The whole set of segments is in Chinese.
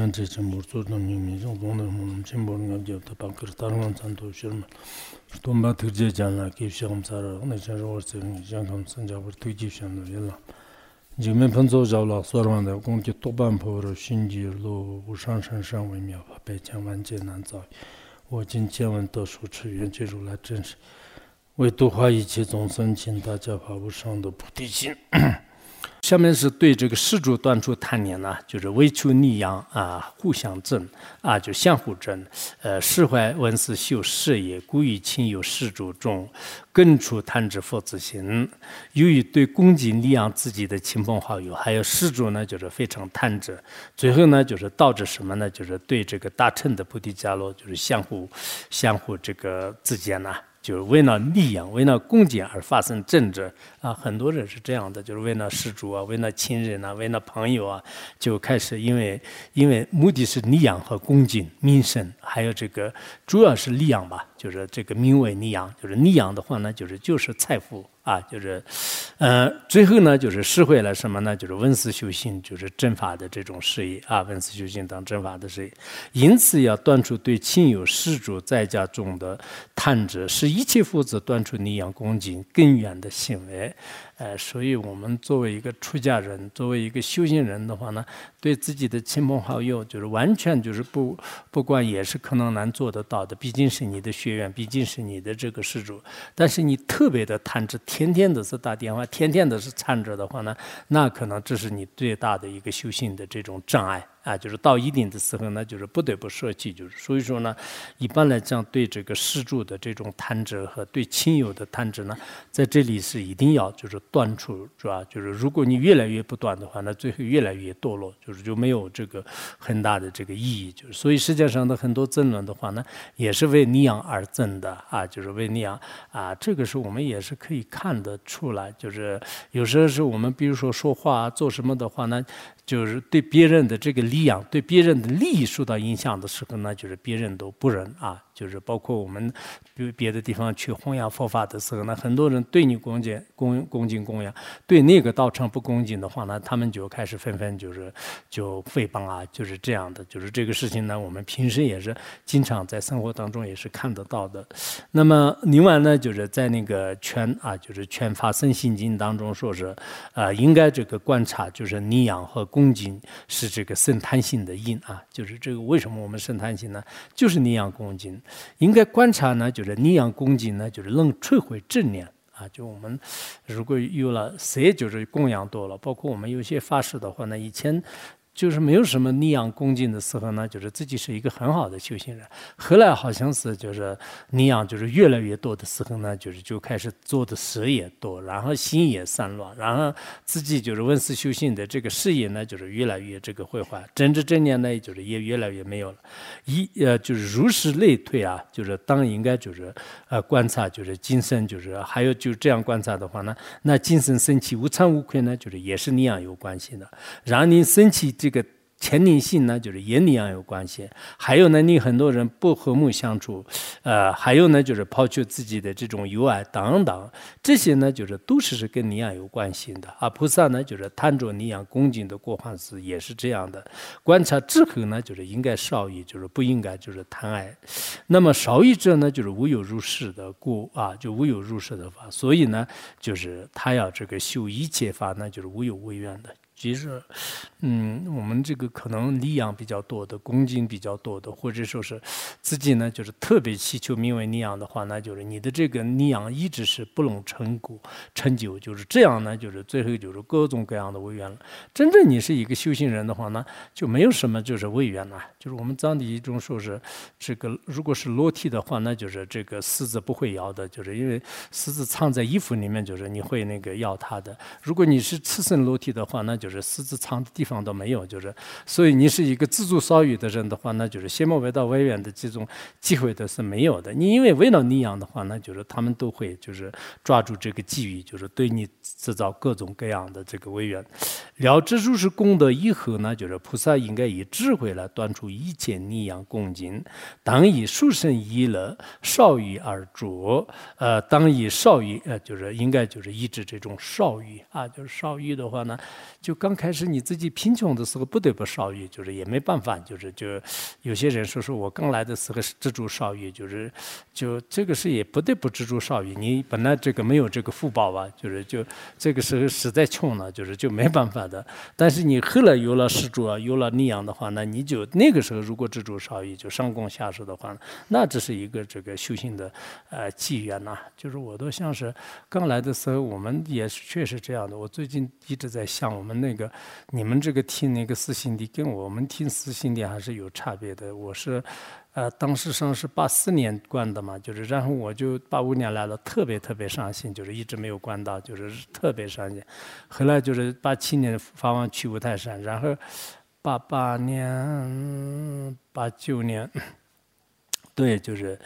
yang che che mur tsu nam nying mi zhong gong nam mu nam chen bo ngam jeb ta pang kar tar ngang chan to shir ma shtom ba tuk je jan la kip shigam sa ra na chan ro war se ngi jan kam san ja bar tuk jib shan do yel la jig men pan zo zhaw la suar wan da gong ki tok ban po ro shin ji lo wu shang shan shang wei miao pa pe chang wan je nan zao wo jin qian wen de shu chi yuan che ru la zhen shi wei du hua yi qi zong sen qin da jia pa wu shang de菩提心 下面是对这个施主断处贪念呢，就是为求逆阳啊，互相争啊，就相互争。呃，释怀文思修事业，故于亲友施主中，根除贪执佛子心。由于对恭敬利养自己的亲朋好友，还有施主呢，就是非常贪执。最后呢，就是导致什么呢？就是对这个大乘的菩提伽罗，就是相互相互这个之间呢。就是为了利养、为了恭敬而发生争执啊！很多人是这样的，就是为了施主啊、为了亲人啊、为了朋友啊，就开始因为因为目的是利养和恭敬、民生，还有这个主要是利养吧，就是这个名为溺养，就是溺养的话呢，就是就是财富。啊，就是，呃，最后呢，就是释怀了什么呢？就是文思修行，就是正法的这种事业啊，文思修行当正法的事业。因此要断除对亲友施主在家中的贪执，使一切父子断除逆养恭敬根源的行为。哎，所以我们作为一个出家人，作为一个修行人的话呢，对自己的亲朋好友，就是完全就是不不管，也是可能难做得到的。毕竟是你的学员，毕竟是你的这个施主，但是你特别的贪执，天天都是打电话，天天都是缠着的话呢，那可能这是你最大的一个修行的这种障碍。啊，就是到一定的时候呢，就是不得不舍弃，就是所以说呢，一般来讲，对这个施主的这种贪执和对亲友的贪执呢，在这里是一定要就是断除，是吧？就是如果你越来越不断的话，那最后越来越堕落，就是就没有这个很大的这个意义。就是所以世界上的很多争论的话呢，也是为利养而争的啊，就是为利养啊，这个是我们也是可以看得出来，就是有时候是我们比如说说话做什么的话呢。就是对别人的这个利养，对别人的利益受到影响的时候呢，就是别人都不仁啊。就是包括我们，比别的地方去弘扬佛法的时候呢，很多人对你恭敬、恭恭敬供养，对那个道场不恭敬的话呢，他们就开始纷纷就是就诽谤啊，就是这样的。就是这个事情呢，我们平时也是经常在生活当中也是看得到的。那么另外呢，就是在那个全啊，就是全法身心经当中说是，啊，应该这个观察就是尼养和恭敬是这个生贪性的因啊，就是这个为什么我们生贪心呢？就是尼养恭敬。应该观察呢，就是逆养恭敬呢，就是能摧毁正念啊。就我们如果有了谁就是供养多了，包括我们有些法师的话呢，以前。就是没有什么逆养恭敬的时候呢，就是自己是一个很好的修行人。后来好像是就是逆养就是越来越多的时候呢，就是就开始做的事也多，然后心也散乱，然后自己就是问世修行的这个事业呢，就是越来越这个毁坏，政治正念呢，就是也越来越没有了。一呃，就是如是类推啊，就是当应该就是呃观察，就是精神就是还有就这样观察的话呢，那精神升起无惭无愧呢，就是也是逆养有关系的，让你升起。这个前灵性呢，就是也你样有关系。还有呢，你很多人不和睦相处，呃，还有呢，就是抛弃自己的这种友爱等等，这些呢，就是都是是跟你样有关系的。啊，菩萨呢，就是贪着你样恭敬的过患时，也是这样的。观察之后呢，就是应该少欲，就是不应该就是贪爱。那么少欲者呢，就是无有入世的故啊，就无有入世的法。所以呢，就是他要这个修一切法呢，就是无有违愿的。其实，嗯，我们这个可能利养比较多的，恭敬比较多的，或者说是自己呢，就是特别祈求名为利养的话，那就是你的这个利养一直是不能成果成就，就是这样呢，就是最后就是各种各样的违愿了。真正你是一个修行人的话呢，就没有什么就是违愿了。就是我们藏地一种说是这个，如果是裸体的话，那就是这个狮子不会咬的，就是因为狮子藏在衣服里面，就是你会那个咬它的。如果你是赤身裸体的话，那就。是私自藏的地方都没有，就是，所以你是一个自助少欲的人的话，那就是先莫为到外缘的这种机会都是没有的。你因为为了你养的话，那就是他们都会就是抓住这个机遇，就是对你制造各种各样的这个威远。了知如是功德以后呢，就是菩萨应该以智慧来断除一切逆养恭敬，当以殊胜一乐少欲而着，呃，当以少欲，呃，就是应该就是抑制这种少欲啊，就是少欲的话呢，就。刚开始你自己贫穷的时候不得不少欲，就是也没办法，就是就有些人说说我刚来的时候是知足少欲，就是就这个是也不得不知足少欲。你本来这个没有这个福报吧，就是就这个时候实在穷了，就是就没办法的。但是你后来有了施主啊，有了利养的话，那你就那个时候如果知足少欲，就上供下施的话，那这是一个这个修行的呃机缘呐。就是我都像是刚来的时候，我们也是确实这样的。我最近一直在想，我们那那个你们这个听那个四心地，跟我们听四心地还是有差别的。我是呃，当时上是八四年关的嘛，就是然后我就八五年来了，特别特别伤心，就是一直没有关到，就是特别伤心。后来就是八七年发往去五台山，然后八八年、八九年。对，就是，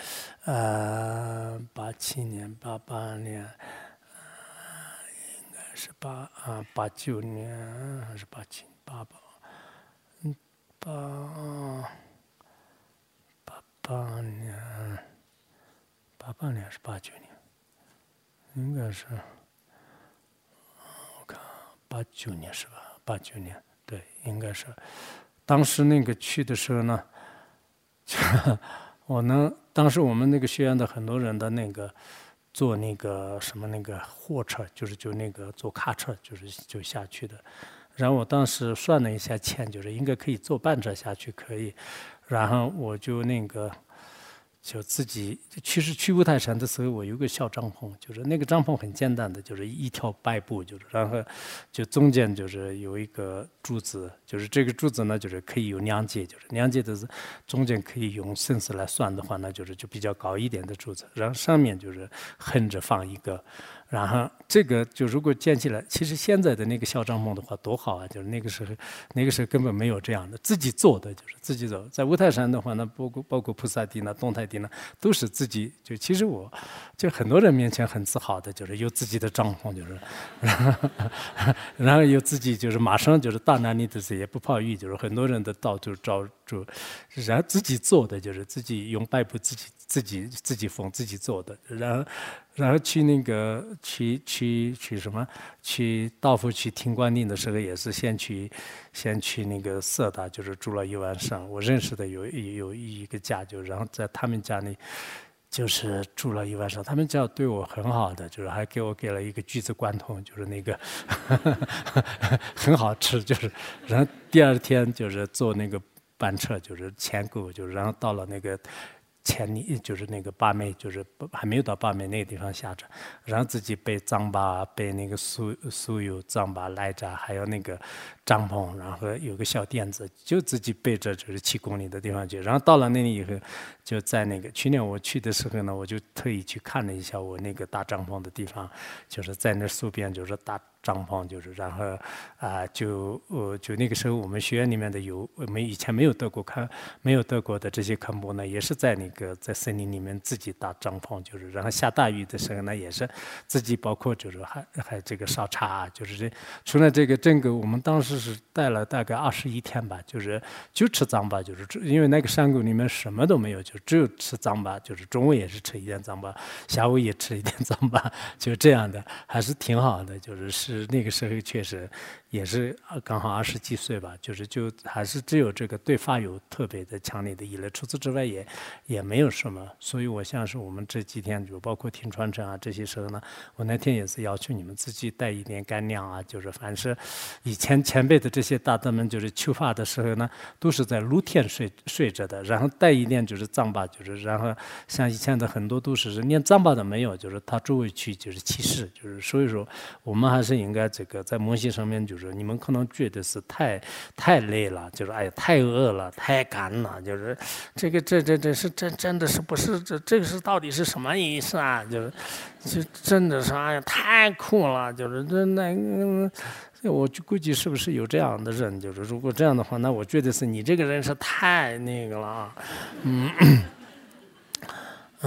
呃，八七年、八八年，是八啊八九年还是八七八八，嗯，八八八年，八八年是八九年，应该是，我看八九年是吧？八九年，对，应该是，当时那个去的时候呢，我呢，当时我们那个学院的很多人的那个坐那个什么那个货车，就是就那个坐卡车，就是就下去的。然后我当时算了一下钱，就是应该可以坐半车下去可以。然后我就那个。就自己，其实去五台山的时候，我有个小帐篷，就是那个帐篷很简单的，就是一条白布，就是然后就中间就是有一个柱子，就是这个柱子呢，就是可以有两节，就是两节的是中间可以用绳子来算的话，那就是就比较高一点的柱子，然后上面就是横着放一个。然后这个就如果建起来，其实现在的那个小帐篷的话多好啊！就是那个时候，那个时候根本没有这样的，自己做的就是自己走。在五台山的话，那包括包括菩萨地呢、东台地呢，都是自己。就其实我，就很多人面前很自豪的，就是有自己的帐篷，就是，然后有自己就是马上就是大难临的时也不怕雨，就是很多人的到处找住，然后自己做的就是自己用白布自己自己自己缝自己做的，然后。然后去那个去去去什么？去道府去听观音的时候，也是先去先去那个色达，就是住了一晚上。我认识的有有一个家，就然后在他们家里就是住了一晚上。他们家对我很好的，就是还给我给了一个橘子罐头，就是那个 很好吃。就是然后第二天就是坐那个班车，就是钱够，就是然后到了那个。前里就是那个八妹，就是还没有到八妹那个地方下着，然后自己被藏巴被那个酥酥油藏巴来着，还有那个帐篷，然后有个小垫子，就自己背着就是七公里的地方去。然后到了那里以后，就在那个去年我去的时候呢，我就特意去看了一下我那个搭帐篷的地方，就是在那树边，就是搭。帐篷就是，然后啊，就呃，就那个时候我们学院里面的有我们以前没有得过看，没有得过的这些科目呢，也是在那个在森林里面自己搭帐篷，就是然后下大雨的时候呢，也是自己包括就是还还这个烧茶，就是这除了这个整个我们当时是待了大概二十一天吧，就是就吃糌粑，就是因为那个山谷里面什么都没有，就只有吃糌粑，就是中午也是吃一点糌粑，下午也吃一点糌粑，就这样的，还是挺好的，就是是。那个时候确实也是刚好二十几岁吧，就是就还是只有这个对发有特别的强烈的依赖，除此之外也也没有什么。所以我像是我们这几天就包括听传承啊这些时候呢，我那天也是要求你们自己带一点干粮啊，就是凡是以前前辈的这些大德们就是求发的时候呢，都是在露天睡睡着的，然后带一点就是藏巴，就是然后像以前的很多都是连藏巴都没有，就是他周围去就是起事，就是所以说我们还是应该这个在模型上面就是。你们可能觉得是太太累了，就是哎呀太饿了，太干了，就是这个这这这是真真的是不是这这个是到底是什么意思啊？就是就真的是哎呀太苦了，就是这那我就估计是不是有这样的人？就是如果这样的话，那我觉得是你这个人是太那个了，嗯。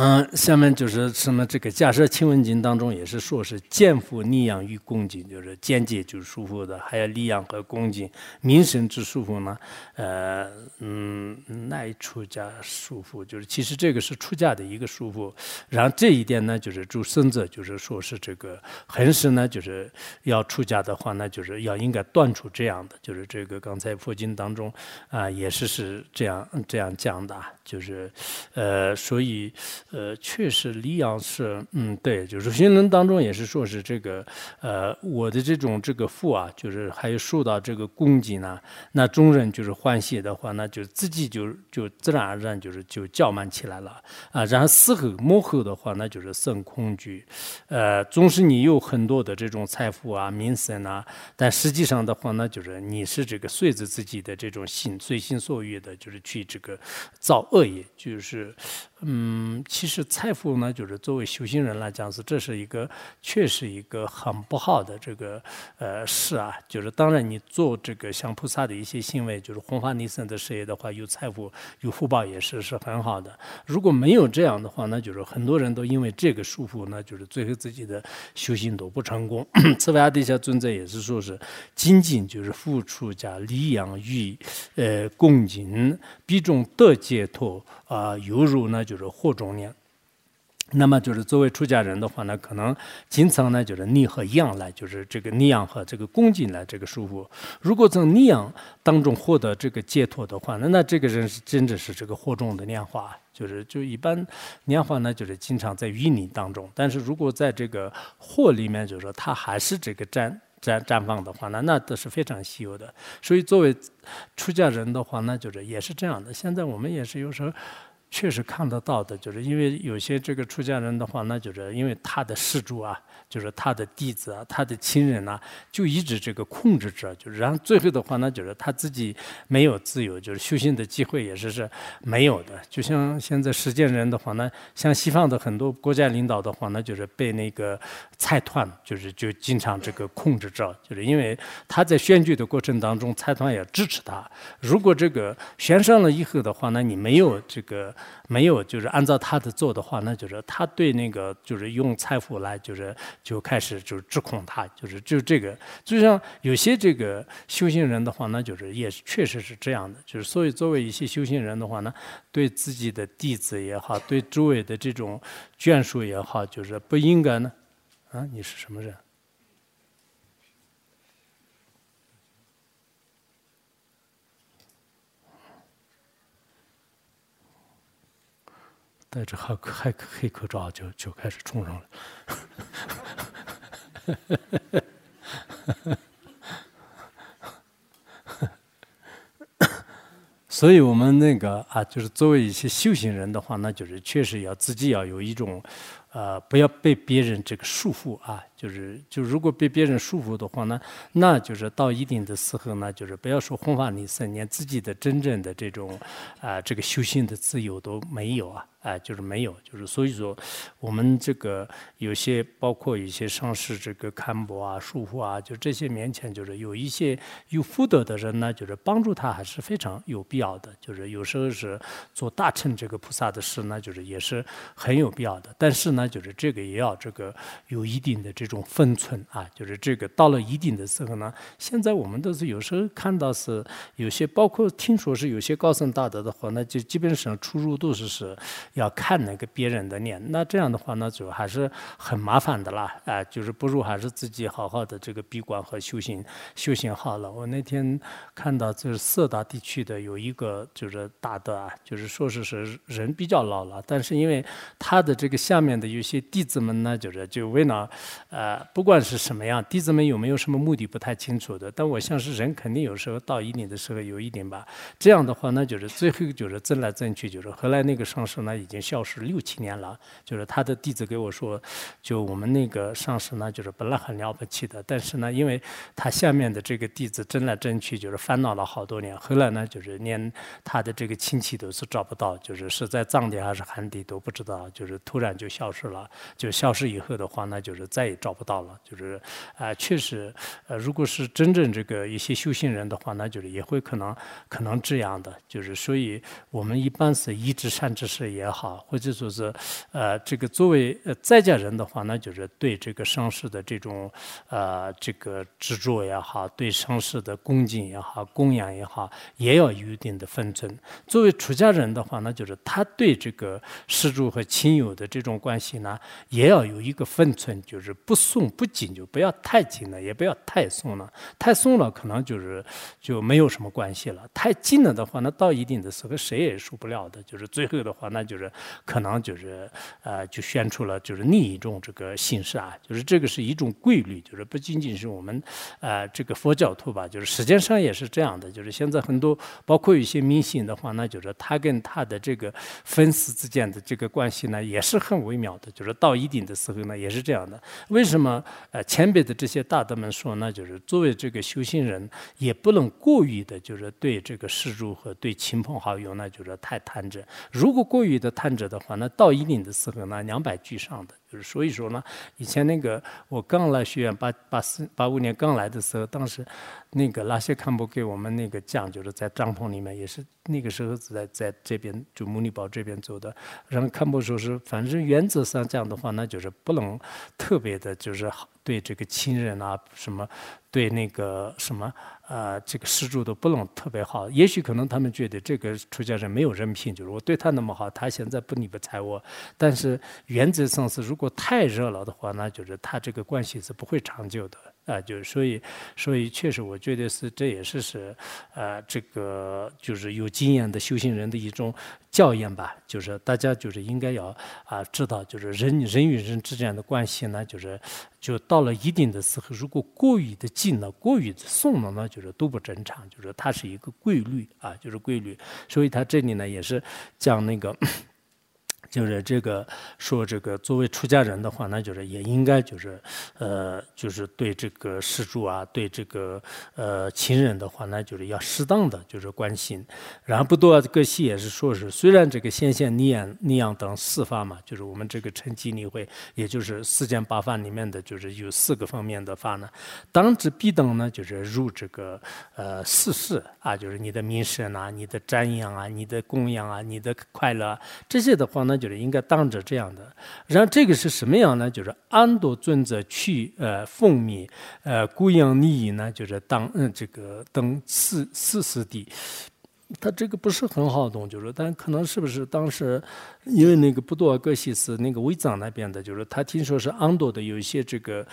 嗯，下面就是什么？这个假设清文经当中也是说是见福利养与恭敬，就是间接就是舒服的，还有利养和恭敬，民生之舒服呢。呃，嗯，那再出家束缚，就是其实这个是出家的一个束缚。然后这一点呢，就是诸孙子就是说是这个恒时呢，就是要出家的话，那就是要应该断除这样的，就是这个刚才佛经当中啊，也是是这样这样讲的，就是呃，所以呃，确实李阳是嗯，对，就是新人当中也是说是这个呃，我的这种这个父啊，就是还有受到这个攻击呢，那众人就是欢喜的话，那就自己就就自然而然就是就叫慢起来了啊，然后死后幕后的话，那就是生恐惧，呃，总是你有很多的这种财富啊、名声啊，但实际上的话，那就是你是这个随着自己的这种心随心所欲的，就是去这个造恶业，就是。嗯，其实财富呢，就是作为修行人来讲是，这是一个确实一个很不好的这个呃事啊。就是当然你做这个像菩萨的一些行为，就是弘法利生的事业的话，有财富有福报也是是很好的。如果没有这样的话，那就是很多人都因为这个束缚，那就是最后自己的修行都不成功。此外，底下尊者也是说是仅仅就是付出加礼养与呃恭敬，必中得解脱。啊，犹如呢，就是火中年。那么就是作为出家人的话呢，可能经常呢就是逆和阳来，就是这个逆阳和这个恭敬来这个舒服。如果从逆阳当中获得这个解脱的话，那那这个人是真的是这个火中的莲花，就是就一般莲花呢就是经常在淤泥当中，但是如果在这个火里面，就是说它还是这个绽绽绽放的话，那那都是非常稀有的。所以作为出家人的话，那就是也是这样的。现在我们也是有时候。确实看得到的，就是因为有些这个出家人的话，那就是因为他的施主啊，就是他的弟子啊，他的亲人呐，就一直这个控制着，就是然后最后的话，那就是他自己没有自由，就是修行的机会也是是没有的。就像现在实践人的话，呢像西方的很多国家领导的话，那就是被那个财团，就是就经常这个控制着，就是因为他在选举的过程当中，财团也支持他。如果这个选上了以后的话，那你没有这个。没有，就是按照他的做的话，那就是他对那个就是用财富来，就是就开始就是指控他，就是就这个，就像有些这个修行人的话，那就是也确实是这样的，就是所以作为一些修行人的话呢，对自己的弟子也好，对周围的这种眷属也好，就是不应该呢，啊，你是什么人？戴着黑黑黑口罩就就开始冲上了，所以我们那个啊，就是作为一些修行人的话，那就是确实要自己要有一种，呃，不要被别人这个束缚啊。就是就如果被别人束缚的话呢，那就是到一定的时候呢，就是不要说弘法利生，连自己的真正的这种啊这个修行的自由都没有啊，哎，就是没有，就是所以说我们这个有些包括一些上师这个刊博啊、束缚啊，就这些面前就是有一些有福德的人呢，就是帮助他还是非常有必要的，就是有时候是做大乘这个菩萨的事呢，就是也是很有必要的，但是呢，就是这个也要这个有一定的这。种分寸啊，就是这个到了一定的时候呢，现在我们都是有时候看到是有些，包括听说是有些高僧大德的话，那就基本上出入都是是要看那个别人的脸，那这样的话呢，就还是很麻烦的啦，啊，就是不如还是自己好好的这个闭关和修行，修行好了。我那天看到就是色达地区的有一个就是大德啊，就是说是是人比较老了，但是因为他的这个下面的有些弟子们呢，就是就为了。呃，不管是什么样，弟子们有没有什么目的不太清楚的，但我想是人肯定有时候到一定的时候有一点吧。这样的话，那就是最后就是争来争去，就是后来那个上师呢已经消失六七年了。就是他的弟子给我说，就我们那个上师呢，就是本来很了不起的，但是呢，因为他下面的这个弟子争来争去，就是烦恼了好多年。后来呢，就是连他的这个亲戚都是找不到，就是是在藏地还是汉地都不知道，就是突然就消失了。就消失以后的话，那就是再也找。找不到了。就是啊，确实，呃，如果是真正这个一些修行人的话，那就是也会可能可能这样的。就是所以，我们一般是一知善知识也好，或者说是呃，这个作为呃在家人的话，那就是对这个上师的这种呃这个执着也好，对上师的恭敬也好、供养也好，也要有一定的分寸。作为出家人的话，那就是他对这个施主和亲友的这种关系呢，也要有一个分寸，就是不松不紧，就不要太紧了，也不要太松了。太松了，可能就是就没有什么关系了；太近了的话，那到一定的时候，谁也受不了的。就是最后的话，那就是可能就是呃，就宣出了就是另一种这个形式啊，就是这个是一种规律，就是不仅仅是我们呃这个佛教徒吧，就是实际上也是这样的。就是现在很多包括一些明星的话，那就是他跟他的这个粉丝之间的这个关系呢，也是很微妙的。就是到一定的时候呢，也是这样的。为什么呃前边的这些大德们说呢？就是作为这个修行人，也不能过于的，就是对这个施主和对亲朋好友那，就是太贪着。如果过于的贪着的话，那到一定的时候那，两败俱伤的。就是所以说呢，以前那个我刚来学院八八四八五年刚来的时候，当时那个拉些堪布给我们那个讲，就是在帐篷里面，也是那个时候在在这边就母尼堡这边做的。然后堪布说是，反正原则上讲的话，那就是不能特别的，就是好对这个亲人啊什么，对那个什么。呃，这个施主都不能特别好，也许可能他们觉得这个出家人没有人品，就是我对他那么好，他现在不理不睬我。但是原则上是，如果太热了的话，那就是他这个关系是不会长久的。啊，就是所以，所以确实，我觉得是这也是是，呃，这个就是有经验的修行人的一种教验吧。就是大家就是应该要啊知道，就是人人与人之间的关系呢，就是就到了一定的时候，如果过于的近了，过于的送了呢，就是都不正常。就是它是一个规律啊，就是规律。所以他这里呢也是讲那个。就是这个说这个作为出家人的话，那就是也应该就是呃，就是对这个施主啊，对这个呃亲人的话，那就是要适当的就是关心。然后不多个戏也是说是，虽然这个显现尼样尼样等四法嘛，就是我们这个成吉理会，也就是四件八法里面的就是有四个方面的法呢。当之必等呢，就是入这个呃四事啊，就是你的名声啊，你的瞻仰啊，你的供养啊，你的快乐这些的话呢。就是应该当着这样的，然后这个是什么样呢？就是安多尊者去呃奉命呃供养利益呢？就是当嗯这个等四四师弟，他这个不是很好懂，就是但可能是不是当时因为那个布多尔格西斯那个维藏那边的，就是他听说是安多的有一些这个。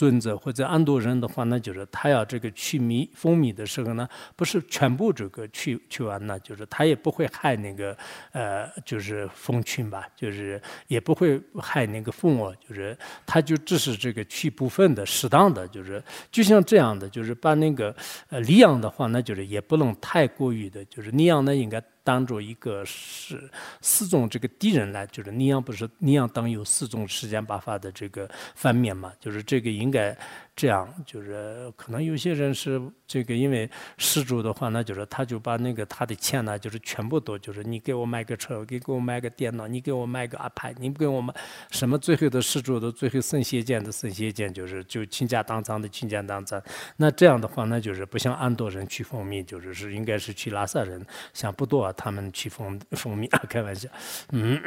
尊者或者安多人的话，那就是他要这个去米蜂蜜的时候呢，不是全部这个去去完呢，就是他也不会害那个呃，就是蜂群吧，就是也不会害那个蜂窝，就是他就只是这个去部分的适当的，就是就像这样的，就是把那个呃离养的话，那就是也不能太过于的，就是离养呢应该。当做一个是四种这个敌人来，就是你要不是你要当有四种时间八法的这个反面嘛，就是这个应该。这样就是可能有些人是这个，因为施主的话，那就是他就把那个他的钱呢，就是全部都就是你给我买个车，给给我买个电脑，你给我买个 iPad，你不给我买什么最后的施主的最后圣贤见的圣贤见，就是就倾家荡产的倾家荡产。那这样的话，那就是不像安多人去蜂蜜，就是是应该是去拉萨人，像不多他们去蜂蜂蜜啊，开玩笑，嗯。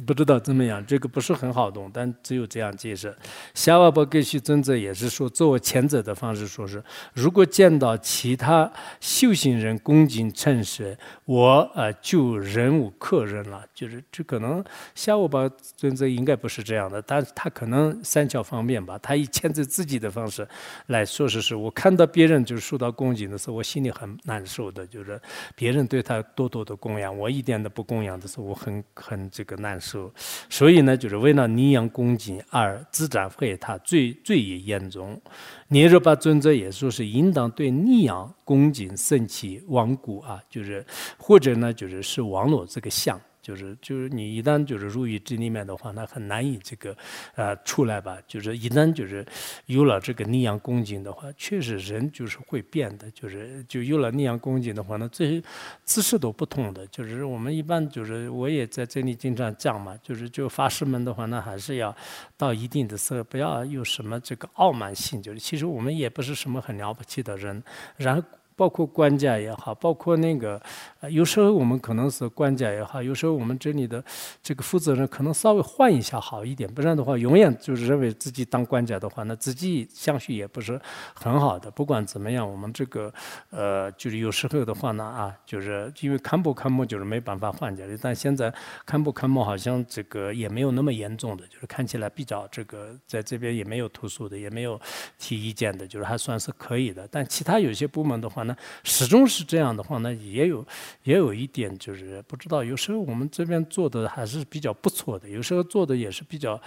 不知道怎么样，这个不是很好懂，但只有这样解释。夏瓦波格西尊者也是说，作为前者的方式说是，如果见到其他修行人恭敬称是，我呃就忍无可忍了。就是这可能夏瓦波尊者应该不是这样的，但是他可能三巧方面吧，他以牵制自己的方式来说是是，我看到别人就是受到恭敬的时候，我心里很难受的，就是别人对他多多的供养，我一点都不供养的时候，我很很这个难受。所所以呢，就是为了逆养恭敬而自斩害他，罪罪也严重。涅若把尊者也说是应当对逆养恭敬升起亡故啊，就是或者呢，就是是网络这个相就是就是你一旦就是入于这里面的话，那很难以这个呃出来吧。就是一旦就是有了这个逆阳恭敬的话，确实人就是会变的。就是就有了逆阳恭敬的话，那这些姿势都不同的。就是我们一般就是我也在这里经常讲嘛，就是就法师们的话，那还是要到一定的时候，不要有什么这个傲慢性。就是其实我们也不是什么很了不起的人，然后。包括官家也好，包括那个，有时候我们可能是官家也好，有时候我们这里的这个负责人可能稍微换一下好一点，不然的话，永远就是认为自己当官家的话，那自己相续也不是很好的。不管怎么样，我们这个呃，就是有时候的话呢啊，就是因为看不看木就是没办法换家的，但现在看不看木好像这个也没有那么严重的，就是看起来比较这个在这边也没有投诉的，也没有提意见的，就是还算是可以的。但其他有些部门的话呢。始终是这样的话呢，也有也有一点就是不知道，有时候我们这边做的还是比较不错的，有时候做的也是比较。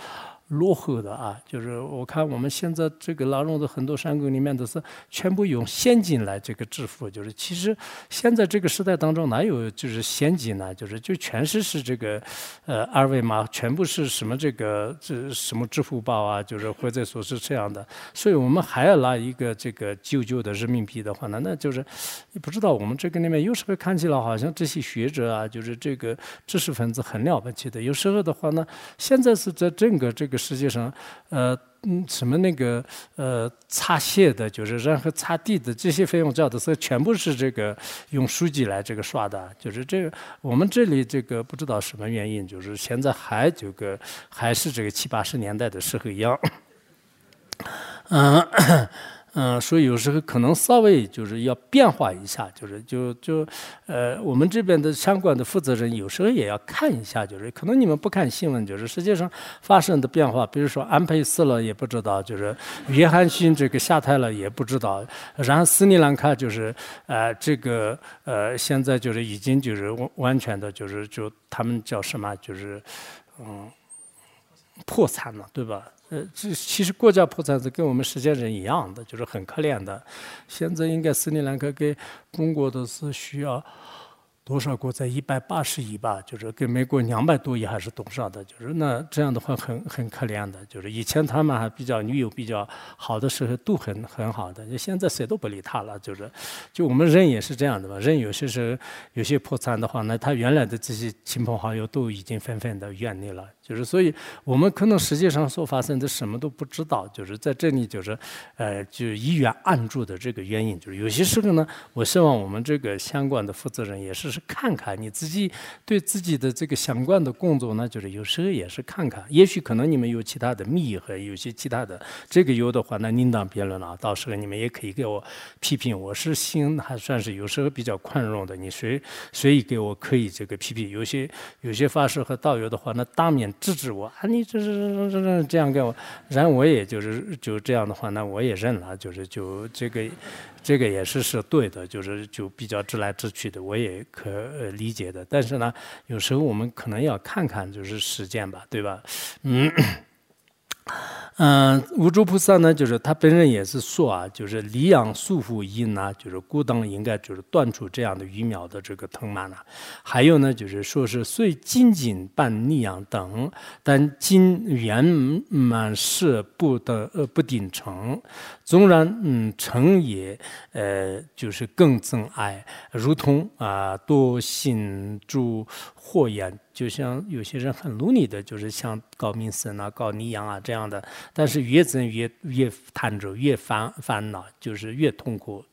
落后的啊，就是我看我们现在这个拉拢的很多山沟里面都是全部用现金来这个支付，就是其实现在这个时代当中哪有就是现金呢？就是就全是是这个呃二维码，全部是什么这个这什么支付宝啊，就是或者说是这样的，所以我们还要拿一个这个旧旧的人民币的话呢，那就是不知道我们这个里面有时候看起来好像这些学者啊，就是这个知识分子很了不起的，有时候的话呢，现在是在整个这个。实际上，呃，嗯，什么那个呃，擦鞋的，就是任何擦地的这些费用交的是全部是这个用书籍来这个刷的，就是这个我们这里这个不知道什么原因，就是现在还这个还是这个七八十年代的时候一样，嗯。嗯，所以有时候可能稍微就是要变化一下，就是就就，呃，我们这边的相关的负责人有时候也要看一下，就是可能你们不看新闻，就是实际上发生的变化，比如说安倍死了也不知道，就是约翰逊这个下台了也不知道，然后斯里兰卡就是呃这个呃现在就是已经就是完完全的就是就他们叫什么就是嗯破产了，对吧？呃，这其实国家破产是跟我们世界人一样的，就是很可怜的。现在应该斯里兰卡给中国都是需要。多少国在一百八十亿吧，就是跟美国两百多亿还是多少的，就是那这样的话很很可怜的，就是以前他们还比较女友比较好的时候都很很好的，就现在谁都不理他了，就是就我们人也是这样的嘛，人有些时候有些破产的话，那他原来的这些亲朋好友都已经纷纷的远离了，就是所以我们可能实际上所发生的什么都不知道，就是在这里就是呃就一元按住的这个原因，就是有些时候呢，我希望我们这个相关的负责人也是。是看看你自己对自己的这个相关的工作呢，就是有时候也是看看，也许可能你们有其他的密和有些其他的这个有的话，那另当别论了。到时候你们也可以给我批评，我是心还算是有时候比较宽容的。你随随意给我可以这个批评，有些有些法师和道友的话，那当面制止我啊，你这这这这这样给我，然后我也就是就这样的话，那我也认了，就是就这个。这个也是是对的，就是就比较直来直去的，我也可理解的。但是呢，有时候我们可能要看看就是实践吧，对吧？嗯。嗯，无著菩萨呢，就是他本人也是说啊，就是离养束缚因呢，就是故当应该就是断除这样的愚妙的这个藤蔓了。还有呢，就是说是虽仅仅半逆养等，但今圆满是不得呃不顶成，纵然嗯成也呃就是更增爱，如同啊多心诸火焰。就像有些人很努力的，就是像搞民生啊、搞利养啊这样的，但是越增越越贪着，越烦烦恼，就是越痛苦。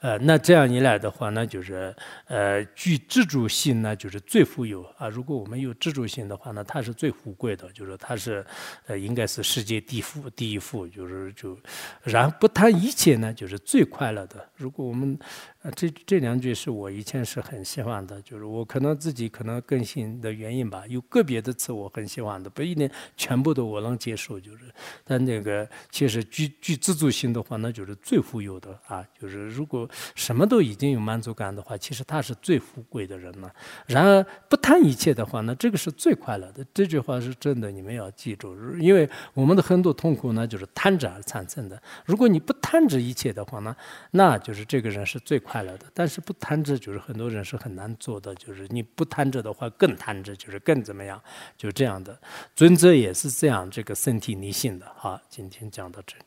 呃，那这样一来的话，那就是呃具自主性呢，就是最富有啊。如果我们有自主性的话，那他是最富贵的，就是他是呃应该是世界第富第一富，就是就然后不谈一切呢，就是最快乐的。如果我们啊，这这两句是我以前是很喜欢的，就是我可能自己可能更新的原因吧，有个别的词我很喜欢的，不一定全部都我能接受，就是，但那个其实具具自主性的话，那就是最富有的啊，就是如果什么都已经有满足感的话，其实他是最富贵的人了。然而不贪一切的话，那这个是最快乐的。这句话是真的，你们要记住，因为我们的很多痛苦呢，就是贪着而产生的。如果你不贪着一切的话呢，那就是这个人是最。快乐的。但是不贪着，就是很多人是很难做的，就是你不贪着的话，更贪着，就是更怎么样，就这样的。尊者也是这样，这个身体逆性的。好，今天讲到这里。